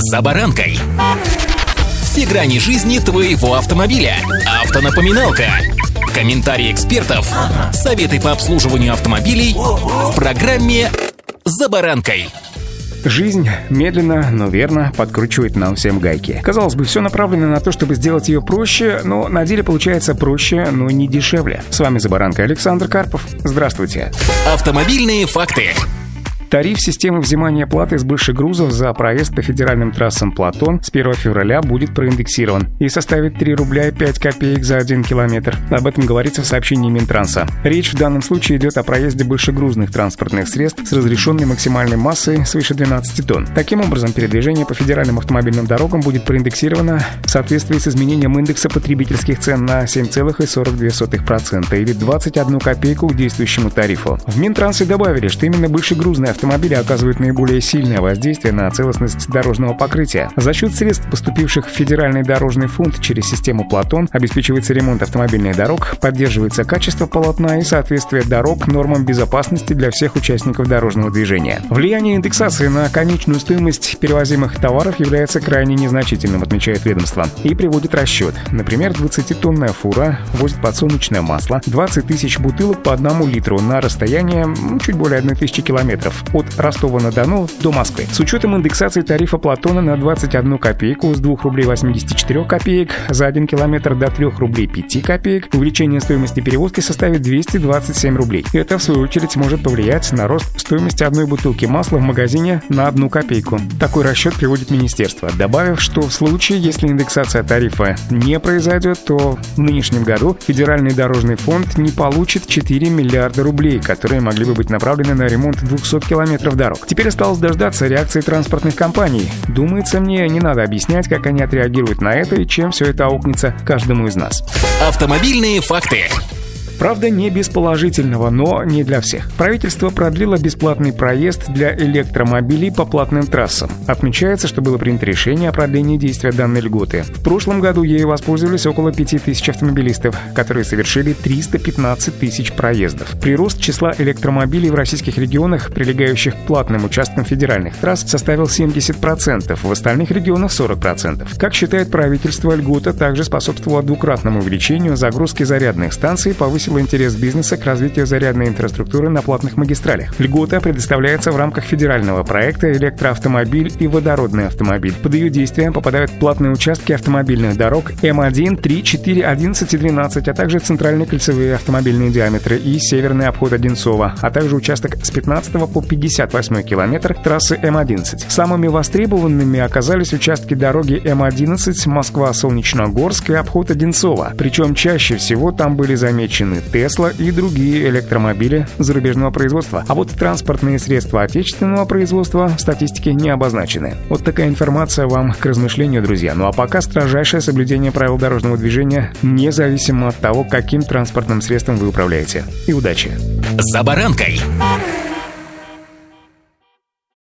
«За баранкой». Все грани жизни твоего автомобиля. Автонапоминалка. Комментарии экспертов. Советы по обслуживанию автомобилей в программе «За баранкой». Жизнь медленно, но верно подкручивает нам всем гайки. Казалось бы, все направлено на то, чтобы сделать ее проще, но на деле получается проще, но не дешевле. С вами за баранкой Александр Карпов. Здравствуйте. Автомобильные факты. Тариф системы взимания платы с бывших грузов за проезд по федеральным трассам «Платон» с 1 февраля будет проиндексирован и составит 3 рубля и 5 копеек за 1 километр. Об этом говорится в сообщении Минтранса. Речь в данном случае идет о проезде большегрузных транспортных средств с разрешенной максимальной массой свыше 12 тонн. Таким образом, передвижение по федеральным автомобильным дорогам будет проиндексировано в соответствии с изменением индекса потребительских цен на 7,42% или 21 копейку к действующему тарифу. В Минтрансе добавили, что именно большегрузные автомобили оказывают наиболее сильное воздействие на целостность дорожного покрытия. За счет средств, поступивших в Федеральный дорожный фонд через систему «Платон», обеспечивается ремонт автомобильных дорог, поддерживается качество полотна и соответствие дорог нормам безопасности для всех участников дорожного движения. Влияние индексации на конечную стоимость перевозимых товаров является крайне незначительным, отмечает ведомство, и приводит расчет. Например, 20-тонная фура возит подсолнечное масло, 20 тысяч бутылок по одному литру на расстояние чуть более 1 тысячи километров от Ростова-на-Дону до Москвы. С учетом индексации тарифа Платона на 21 копейку с 2 рублей 84 копеек за 1 километр до 3 рублей 5 копеек увеличение стоимости перевозки составит 227 рублей. Это, в свою очередь, может повлиять на рост стоимости одной бутылки масла в магазине на 1 копейку. Такой расчет приводит министерство, добавив, что в случае, если индексация тарифа не произойдет, то в нынешнем году Федеральный дорожный фонд не получит 4 миллиарда рублей, которые могли бы быть направлены на ремонт 200 километров километров дорог. Теперь осталось дождаться реакции транспортных компаний. Думается мне, не надо объяснять, как они отреагируют на это и чем все это аукнется каждому из нас. Автомобильные факты. Правда, не без положительного, но не для всех. Правительство продлило бесплатный проезд для электромобилей по платным трассам. Отмечается, что было принято решение о продлении действия данной льготы. В прошлом году ею воспользовались около 5000 автомобилистов, которые совершили 315 тысяч проездов. Прирост числа электромобилей в российских регионах, прилегающих к платным участкам федеральных трасс, составил 70%, в остальных регионах 40%. Как считает правительство, льгота также способствовала двукратному увеличению загрузки зарядных станций, повысила повысила интерес бизнеса к развитию зарядной инфраструктуры на платных магистралях. Льгота предоставляется в рамках федерального проекта «Электроавтомобиль и водородный автомобиль». Под ее действием попадают платные участки автомобильных дорог М1, 3, 4, 11 и 12, а также центральные кольцевые автомобильные диаметры и северный обход Одинцова, а также участок с 15 по 58 километр трассы М11. Самыми востребованными оказались участки дороги М11 Москва-Солнечногорск и обход Одинцова. Причем чаще всего там были замечены Тесла и другие электромобили зарубежного производства. А вот транспортные средства отечественного производства в статистике не обозначены. Вот такая информация вам к размышлению, друзья. Ну а пока строжайшее соблюдение правил дорожного движения, независимо от того, каким транспортным средством вы управляете. И удачи! За баранкой!